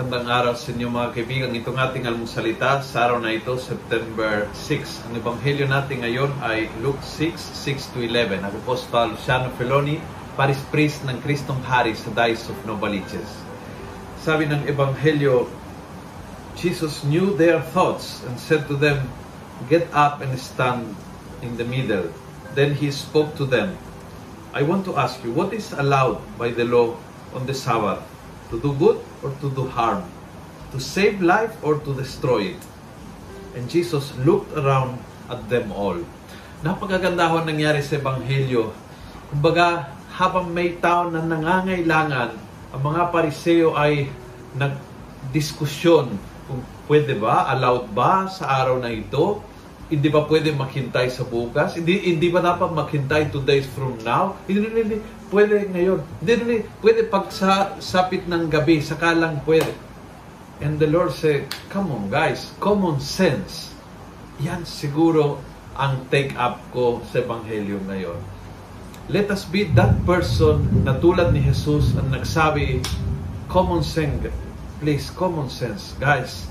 magandang araw sa inyo mga kaibigan. Itong ating almusalita sa araw na ito, September 6. Ang ebanghelyo natin ngayon ay Luke 6, 6 to 11. Ako po si Luciano Feloni, Paris Priest ng Kristong Hari sa Dice of Novaliches. Sabi ng ebanghelyo, Jesus knew their thoughts and said to them, Get up and stand in the middle. Then he spoke to them, I want to ask you, what is allowed by the law on the Sabbath? To do good or to do harm? To save life or to destroy it? And Jesus looked around at them all. Napakaganda ho nangyari sa Ebanghelyo. Kumbaga, habang may tao na nangangailangan, ang mga pariseo ay nagdiskusyon kung pwede ba, allowed ba sa araw na ito hindi ba pwede maghintay sa bukas? Hindi, hindi ba dapat maghintay two days from now? Hindi, hindi, hindi. Pwede ngayon. Hindi, hindi. Pwede pag sa sapit ng gabi, saka lang pwede. And the Lord said, come on guys, common sense. Yan siguro ang take up ko sa Ebanghelyo ngayon. Let us be that person na tulad ni Jesus ang nagsabi, common sense. Please, common sense. Guys,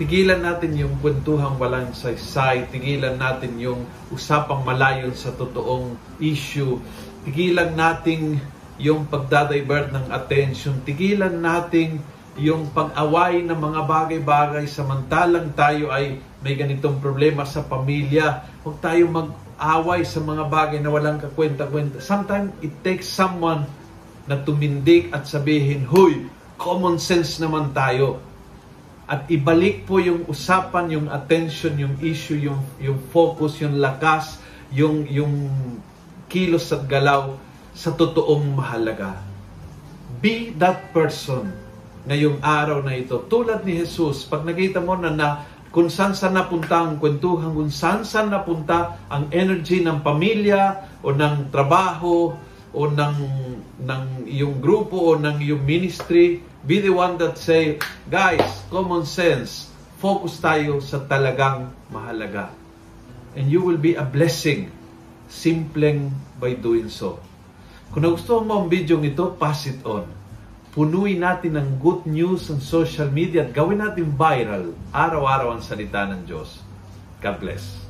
tigilan natin yung kwentuhang walang saysay, tigilan natin yung usapang malayo sa totoong issue, tigilan natin yung pagdadivert ng attention, tigilan natin yung pag-away ng mga bagay-bagay. Samantalang tayo ay may ganitong problema sa pamilya. Huwag tayo mag-away sa mga bagay na walang kakwenta-kwenta. Sometimes it takes someone na tumindik at sabihin, Huy, common sense naman tayo at ibalik po yung usapan, yung attention, yung issue, yung yung focus, yung lakas, yung yung kilos at galaw sa totoong mahalaga. Be that person ngayong araw na ito. Tulad ni Jesus, pag nakita mo na, na kung saan saan napunta ang kwentuhan, kung saan saan napunta ang energy ng pamilya o ng trabaho o ng, ng iyong grupo o ng iyong ministry, be the one that say, guys, common sense, focus tayo sa talagang mahalaga. And you will be a blessing simpleng by doing so. Kung nagustuhan mo ang video ito, pass it on. Punuin natin ng good news sa social media at gawin natin viral araw-araw ang salita ng Diyos. God bless.